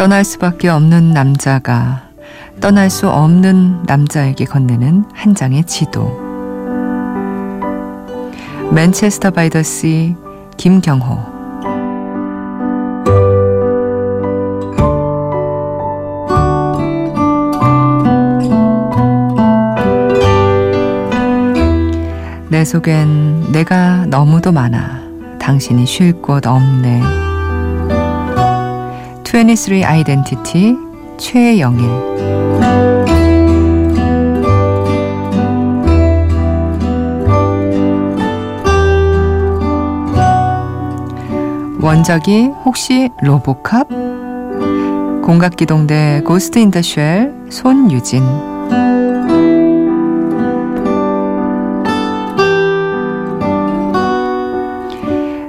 떠날 수밖에 없는 남자가 떠날 수 없는 남자에게 건네는 한 장의 지도. Manchester by the Sea 김경호 내 속엔 내가 너무도 많아. 당신이 쉴 곳 없네. 23 아이덴티티 최영일 원작이 혹시 로보캅? 공각기동대 고스트 인더 쉘 손유진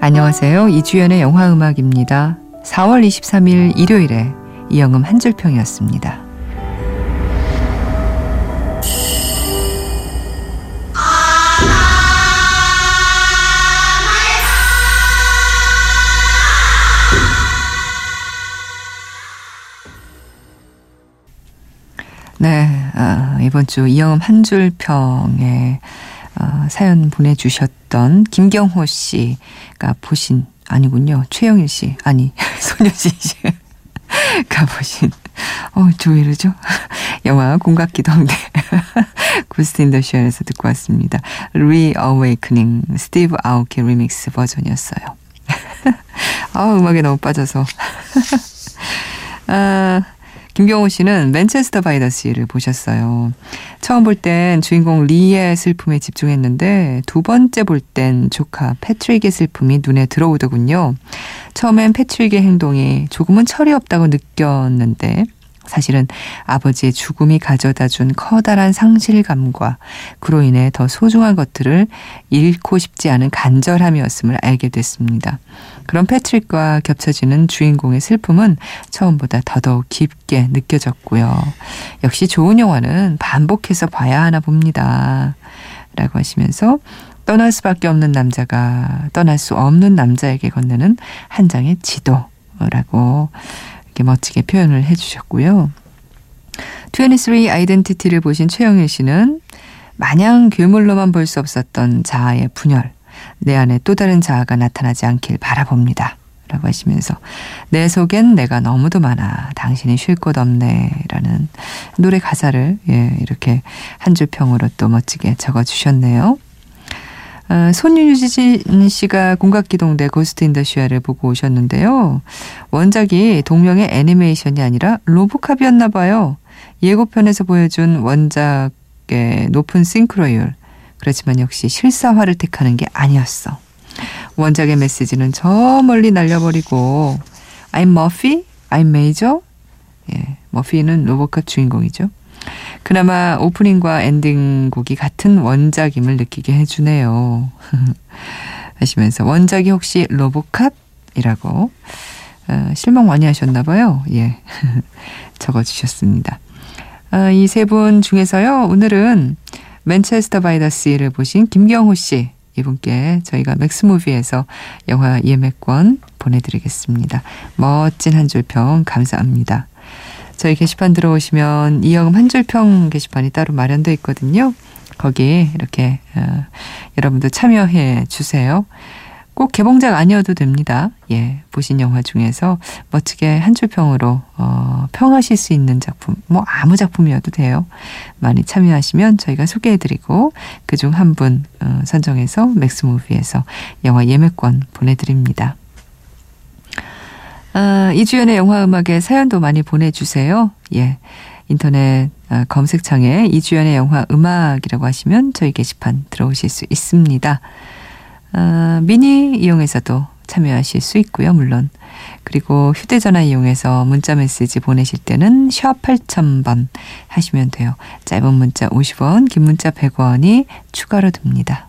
안녕하세요. 이주연의 영화음악입니다. 4월 23일 일요일에 이영음 한 줄평이었습니다. 네, 아, 이번 주 이영음 한 줄평에 어, 사연 보내주셨던 김경호 씨가 보신 아니군요. 최영일 씨 아니 손유진 씨가 보신 어 조이르죠 영화 공각기동대 Ghost in the Shell에서 듣고 왔습니다. Reawakening 스티브 아우키 리믹스 버전이었어요. 아 음악에 너무 빠져서 아 김경호 씨는 Manchester by the Sea를 보셨어요. 처음 볼 땐 주인공 리의 슬픔에 집중했는데 두 번째 볼 땐 조카 패트릭의 슬픔이 눈에 들어오더군요. 처음엔 패트릭의 행동이 조금은 철이 없다고 느꼈는데 사실은 아버지의 죽음이 가져다 준 커다란 상실감과 그로 인해 더 소중한 것들을 잃고 싶지 않은 간절함이었음을 알게 됐습니다. 그런 패트릭과 겹쳐지는 주인공의 슬픔은 처음보다 더더욱 깊게 느껴졌고요. 역시 좋은 영화는 반복해서 봐야 하나 봅니다. 라고 하시면서 떠날 수밖에 없는 남자가 떠날 수 없는 남자에게 건네는 한 장의 지도라고 이렇게 멋지게 표현을 해주셨고요. 23 아이덴티티를 보신 최영일 씨는 마냥 괴물로만 볼 수 없었던 자아의 분열, 내 안에 또 다른 자아가 나타나지 않길 바라봅니다. 라고 하시면서 내 속엔 내가 너무도 많아 당신이 쉴 곳 없네 라는 노래 가사를 예, 이렇게 한 줄 평으로 또 멋지게 적어주셨네요. 아, 손유진 씨가 공각기동대 Ghost in the Shell을 보고 오셨는데요. 원작이 동명의 애니메이션이 아니라 로보캅이었나 봐요. 예고편에서 보여준 원작의 높은 싱크로율. 그렇지만 역시 실사화를 택하는 게 아니었어. 원작의 메시지는 저 멀리 날려버리고 I'm Murphy, I'm Major. 예, 머피는 로보캅 주인공이죠. 그나마 오프닝과 엔딩곡이 같은 원작임을 느끼게 해주네요. 하시면서 원작이 혹시 로보캅이라고 어, 실망 많이 하셨나 봐요. 예. 적어주셨습니다. 어, 이세 분 중에서요. 오늘은 Manchester by the Sea를 보신 김경호 씨 이분께 저희가 맥스무비에서 영화 예매권 보내드리겠습니다. 멋진 한 줄 평 감사합니다. 저희 게시판 들어오시면 이영음 한 줄평 게시판이 따로 마련되어 있거든요. 거기 이렇게 어, 여러분도 참여해 주세요. 꼭 개봉작 아니어도 됩니다. 예, 보신 영화 중에서 멋지게 한 줄평으로 어, 평하실 수 있는 작품, 뭐 아무 작품이어도 돼요. 많이 참여하시면 저희가 소개해드리고 그중 한분 어, 선정해서 맥스무비에서 영화 예매권 보내드립니다. 아, 이주연의 영화 음악에 사연도 많이 보내주세요. 예. 인터넷 아, 검색창에 이주연의 영화 음악이라고 하시면 저희 게시판 들어오실 수 있습니다. 아, 미니 이용해서도 참여하실 수 있고요, 물론. 그리고 휴대전화 이용해서 문자 메시지 보내실 때는 샵 8000번 하시면 돼요. 짧은 문자 50원, 긴 문자 100원이 추가로 듭니다.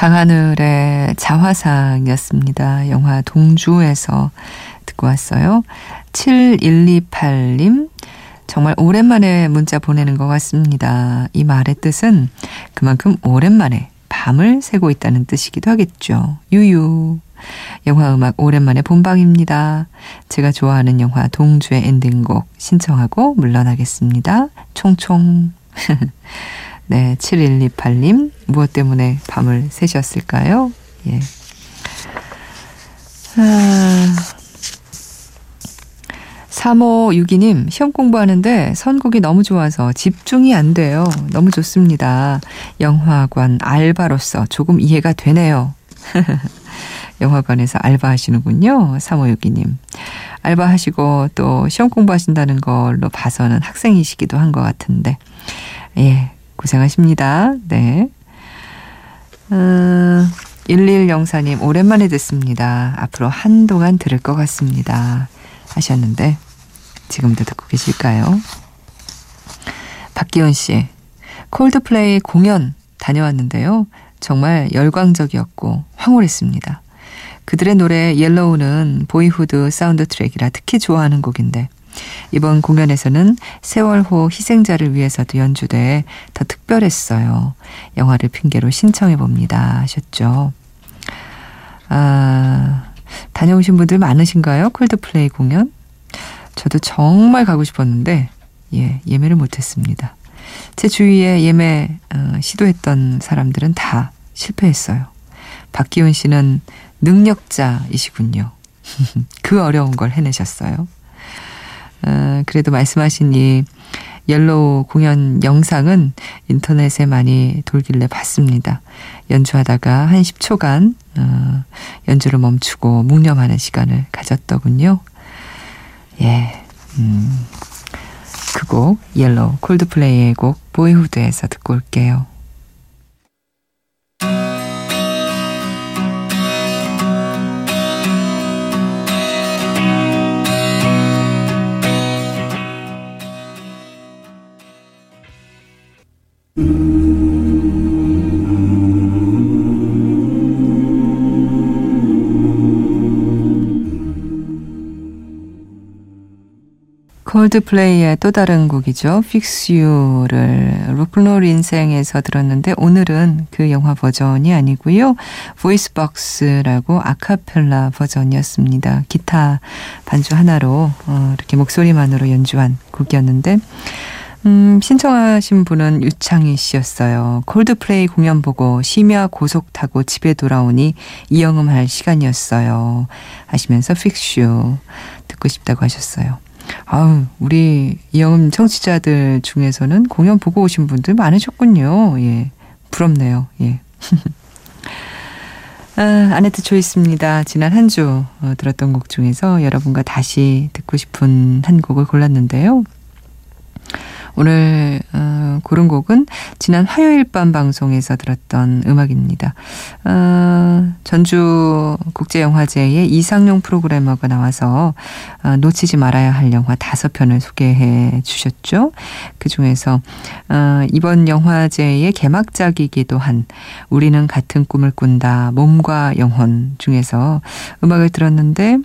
강하늘의 자화상이었습니다. 영화 동주에서 듣고 왔어요. 7128님, 정말 오랜만에 문자 보내는 것 같습니다. 이 말의 뜻은 그만큼 오랜만에 밤을 새고 있다는 뜻이기도 하겠죠. 유유. 영화 음악 오랜만에 본방입니다. 제가 좋아하는 영화 동주의 엔딩곡 신청하고 물러나겠습니다. 총총. 네, 7128님, 무엇 때문에 밤을 새셨을까요? 예. 아, 3562님, 시험 공부하는데 선곡이 너무 좋아서 집중이 안 돼요. 너무 좋습니다. 영화관 알바로서 조금 이해가 되네요. 영화관에서 알바하시는군요. 3562님. 알바하시고 또 시험 공부하신다는 걸로 봐서는 학생이시기도 한 것 같은데. 예, 고생하십니다. 네. 어, 1104님, 오랜만에 듣습니다. 앞으로 한동안 들을 것 같습니다. 하셨는데, 지금도 듣고 계실까요? 박기훈 씨, 콜드플레이 공연 다녀왔는데요. 정말 열광적이었고 황홀했습니다. 그들의 노래 Yellow는 Boyhood 사운드 트랙이라 특히 좋아하는 곡인데 이번 공연에서는 세월호 희생자를 위해서도 연주돼 더 특별했어요. 영화를 핑계로 신청해 봅니다. 하셨죠. 아, 다녀오신 분들 많으신가요? 콜드플레이 공연? 저도 정말 가고 싶었는데, 예, 예매를 못했습니다. 제 주위에 예매 어, 시도했던 사람들은 다 실패했어요. 박기훈 씨는 능력자이시군요. 그 어려운 걸 해내셨어요. 어, 그래도 말씀하신 이 Yellow 공연 영상은 인터넷에 많이 돌길래 봤습니다. 연주하다가 한 10초간 어, 연주를 멈추고 묵념하는 시간을 가졌더군요. 예, 음, 그곡 Yellow Coldplay의 곡 Boyhood에서 듣고 올게요. 콜드플레이의 또 다른 곡이죠. Fix You를 로큰롤 인생에서 들었는데 오늘은 그 영화 버전이 아니고요. 보이스박스라고 아카펠라 버전이었습니다. 기타 반주 하나로 어, 이렇게 목소리만으로 연주한 곡이었는데 음, 신청하신 분은 유창희 씨였어요. 콜드플레이 공연 보고 심야 고속 타고 집에 돌아오니 이영음할 시간이었어요. 하시면서 픽슈 듣고 싶다고 하셨어요. 아우, 우리 이영음 청취자들 중에서는 공연 보고 오신 분들 많으셨군요. 예. 부럽네요. 예. 아, 아네트 초이스입니다. 지난 한주 어, 들었던 곡 중에서 여러분과 다시 듣고 싶은 한 곡을 골랐는데요. 오늘 어, 고른 곡은 지난 화요일 밤 방송에서 들었던 음악입니다. 어, 전주 국제영화제에 이상용 프로그래머가 나와서 어, 놓치지 말아야 할 영화 다섯 편을 소개해 주셨죠. 그 중에서 어, 이번 영화제의 개막작이기도 한 우리는 같은 꿈을 꾼다 몸과 영혼 중에서 음악을 들었는데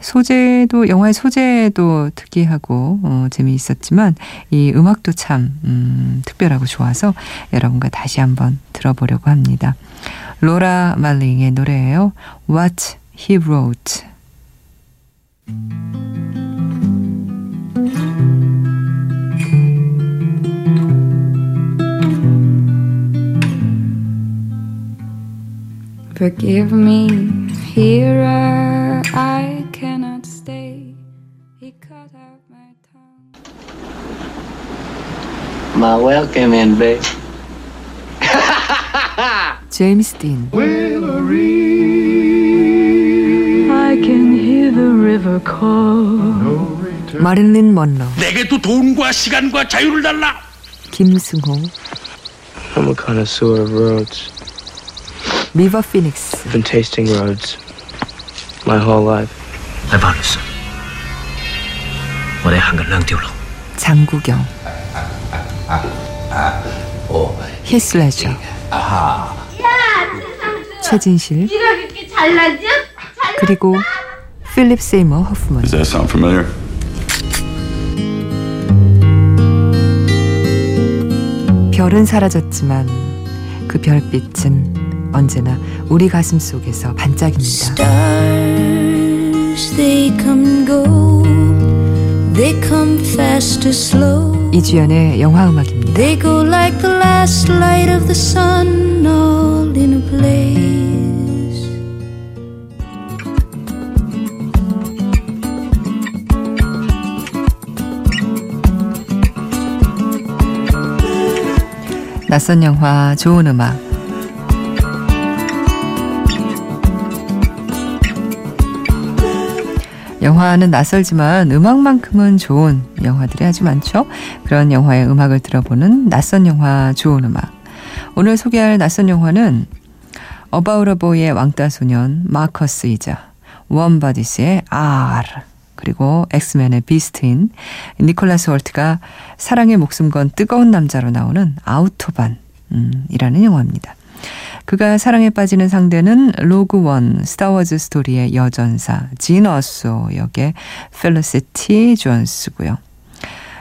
소재도 영화의 소재도 특이하고 어, 재미있었지만 이 음악도 참 음, 특별하고 좋아서 여러분과 다시 한번 들어보려고 합니다. 로라 말링의 노래예요. What He Wrote. Forgive My welcome in, babe. 제임스 딘. 마릴린 먼로. 내게 또 돈과 시간과 자유를 달라. 김승호. I'm a connoisseur of roads. 미버 피닉스. I've been tasting roads my whole life. 내 방에서. 我哋行緊兩條路。 장구경. 히스레저. 최진실. 네가 그렇게 잘나지? 잘 그리고 필립 세이머 허프먼. Does that sound familiar? 별은 사라졌지만 그 별빛은 언제나 우리 가슴 속에서 반짝입니다. Stars, they come and go. 이주연의 영화 음악입니다. They go like the last light of the sun, all in a blaze. 낯선 영화, 좋은 음악. 영화는 낯설지만 음악만큼은 좋은 영화들이 아주 많죠. 그런 영화의 음악을 들어보는 낯선 영화, 좋은 음악. 오늘 소개할 낯선 영화는 About a Boy의 왕따 소년 마커스이자 Warm Bodies의 R 그리고 X-Men의 Beast인 니콜라스 홀트가 사랑의 목숨 건 뜨거운 남자로 나오는 아우토반 음, 이라는 영화입니다. 그가 사랑에 빠지는 상대는 Rogue One Star Wars Story의 여전사 진 어소 역의 펠리시티 존스고요.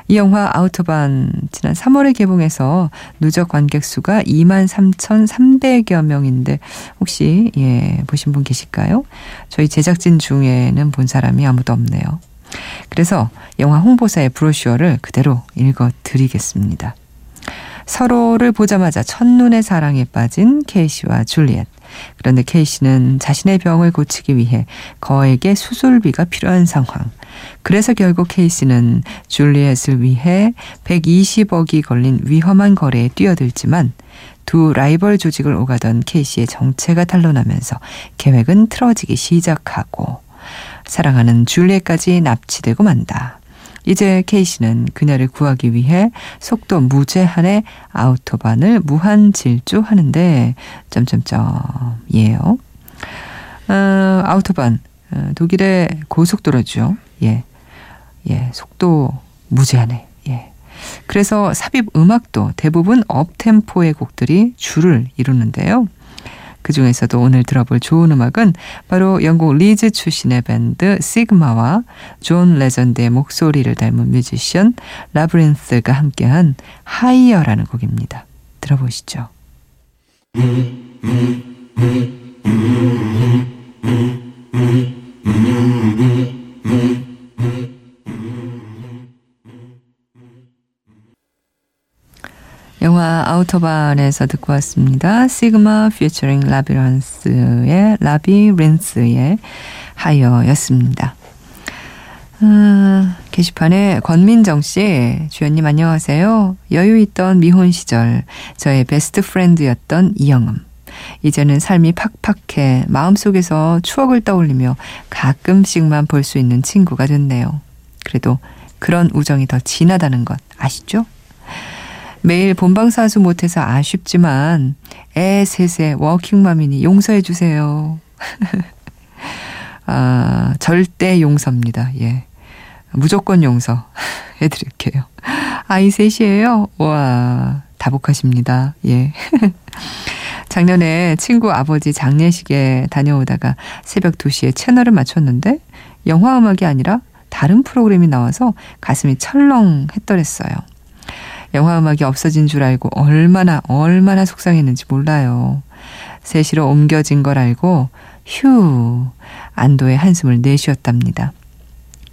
이 영화 아우토반 지난 3월에 개봉해서 누적 관객 수가 23,300여 명인데 혹시 예 보신 분 계실까요? 저희 제작진 중에는 본 사람이 아무도 없네요. 그래서 영화 홍보사의 브로슈어를 그대로 읽어 드리겠습니다. 서로를 보자마자 첫눈에 사랑에 빠진 케이시와 줄리엣. 그런데 케이시는 자신의 병을 고치기 위해 거에게 수술비가 필요한 상황. 그래서 결국 케이시는 줄리엣을 위해 120억이 걸린 위험한 거래에 뛰어들지만 두 라이벌 조직을 오가던 케이시의 정체가 탄로나면서 계획은 틀어지기 시작하고 사랑하는 줄리엣까지 납치되고 만다. 이제 케이시는 그녀를 구하기 위해 속도 무제한의 아우토반을 무한 질주하는데 점점점 예요. 어, 아우토반 어, 독일의 고속도로죠. 예. 예, 속도 무제한에. 예. 그래서 삽입 음악도 대부분 up-tempo의 곡들이 줄을 이루는데요. 그 중에서도 오늘 들어볼 좋은 음악은 바로 영국 리즈 출신의 밴드 Sigma와 존 레전드의 목소리를 닮은 뮤지션 Labrinth가 함께한 Higher라는 곡입니다. 들어보시죠. 영화 아우토반에서 듣고 왔습니다. Sigma featuring Labrinth의 Labrinth의 Higher였습니다. 아, 게시판에 권민정 씨, 주연님 안녕하세요. 여유 있던 미혼 시절 저의 best friend였던 이영음. 이제는 삶이 팍팍해 마음속에서 추억을 떠올리며 가끔씩만 볼 수 있는 친구가 됐네요. 그래도 그런 우정이 더 진하다는 것 아시죠? 매일 본방사수 못해서 아쉽지만 애 셋의 워킹맘이니 용서해 주세요. 아, 절대 용서입니다. 예. 무조건 용서 해 드릴게요. 아이 셋이에요? 와, 다복하십니다. 예. 작년에 친구 아버지 장례식에 다녀오다가 새벽 2시에 채널을 맞췄는데 영화 음악이 아니라 다른 프로그램이 나와서 가슴이 철렁 했더랬어요. 영화 음악이 없어진 줄 알고 얼마나 얼마나 속상했는지 몰라요. 세시로 옮겨진 걸 알고 휴 안도의 한숨을 내쉬었답니다.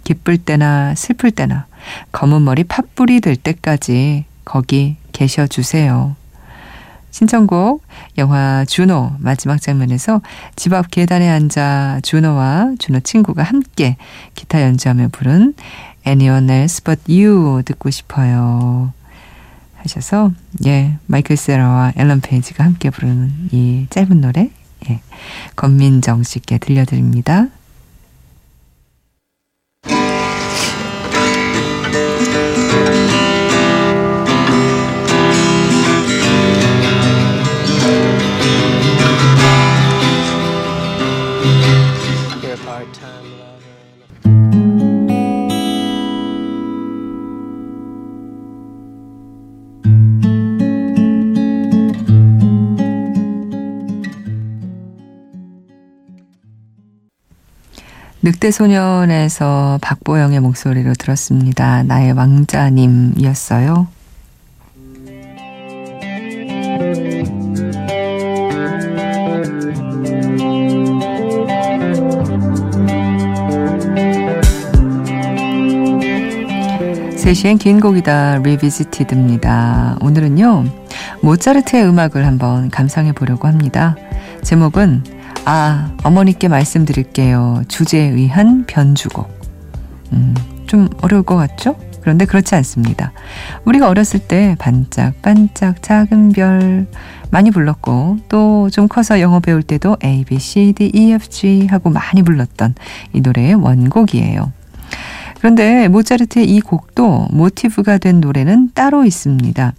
기쁠 때나 슬플 때나 검은 머리 팥불이 될 때까지 거기 계셔 주세요. 신청곡 영화 주노 마지막 장면에서 집 앞 계단에 앉아 주노와 주노 친구가 함께 기타 연주하며 부른 Anyone Else But You 듣고 싶어요. 하셔서 예 마이클 세라와 앨런 페이지가 함께 부르는 이 짧은 노래 예 권민정 씨께 들려드립니다. 늑대소년에서 박보영의 목소리로 들었습니다. 나의 왕자님이었어요. 세시엔 긴 곡이다 리비지티드입니다. 오늘은요 모차르트의 음악을 한번 감상해 보려고 합니다. 제목은 아 어머니께 말씀드릴게요 주제에 의한 변주곡. 음, 좀 어려울 것 같죠? 그런데 그렇지 않습니다. 우리가 어렸을 때 반짝반짝 작은 별 많이 불렀고 또 좀 커서 영어 배울 때도 A, B, C, D, E, F, G 하고 많이 불렀던 이 노래의 원곡이에요. 그런데 모차르트의 이 곡도 모티브가 된 노래는 따로 있습니다.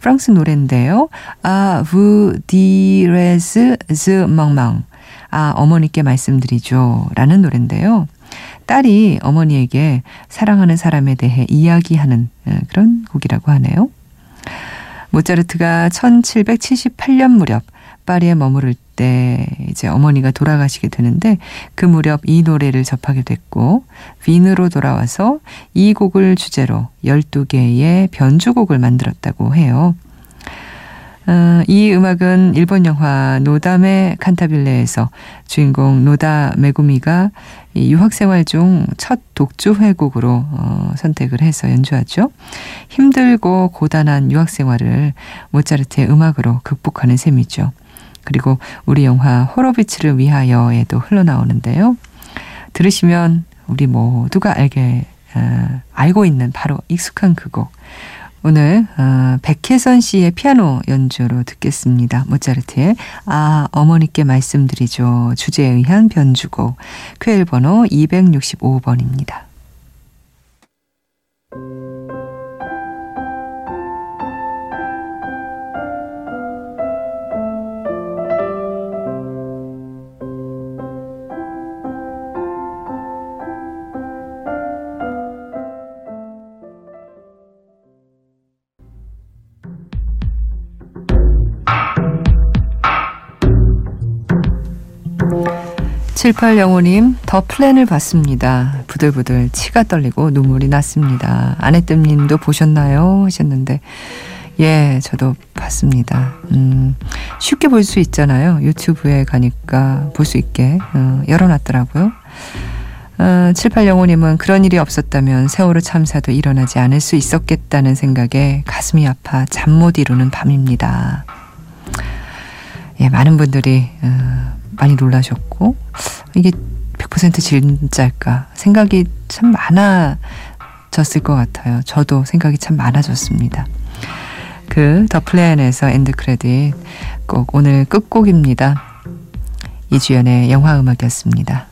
프랑스 노래인데요. Ah, vous dirai-je, maman. 아, 어머니께 말씀드리죠. 라는 노래인데요. 딸이 어머니에게 사랑하는 사람에 대해 이야기하는 어, 그런 곡이라고 하네요. 모차르트가 1778년 무렵 파리에 머무를 때 이제 어머니가 돌아가시게 되는데 그 무렵 이 노래를 접하게 됐고 빈으로 돌아와서 이 곡을 주제로 12개의 변주곡을 만들었다고 해요. 어, 이 음악은 일본 영화 노담의 칸타빌레에서 주인공 노다 메구미가 유학생활 중 첫 독주 회곡으로 어, 선택을 해서 연주하죠. 힘들고 고단한 유학생활을 모차르트의 음악으로 극복하는 셈이죠. 그리고 우리 영화 호로비츠를 위하여에도 흘러나오는데요. 들으시면 우리 모두가 알게 어, 알고 있는 바로 익숙한 그 곡. 오늘 어, 백혜선 씨의 피아노 연주로 듣겠습니다. 모차르트의 아 어머니께 말씀드리죠. 주제에 의한 변주곡 쾌일 번호 265번입니다. 7805님, 더 플랜을 봤습니다. 부들부들 치가 떨리고 눈물이 났습니다. 아내뜸님도 보셨나요? 하셨는데, 예, 저도 봤습니다. 음, 쉽게 볼 수 있잖아요. 유튜브에 가니까 볼 수 있게 어, 열어놨더라고요. 어, 7805님은 그런 일이 없었다면 세월호 참사도 일어나지 않을 수 있었겠다는 생각에 가슴이 아파 잠 못 이루는 밤입니다. 예, 많은 분들이 어, 많이 놀라셨고 이게 100% 진짜일까 생각이 참 많아졌을 것 같아요. 저도 생각이 참 많아졌습니다. 그 The Plan에서 end credit 꼭 오늘 끝곡입니다. 이주연의 영화 음악이었습니다.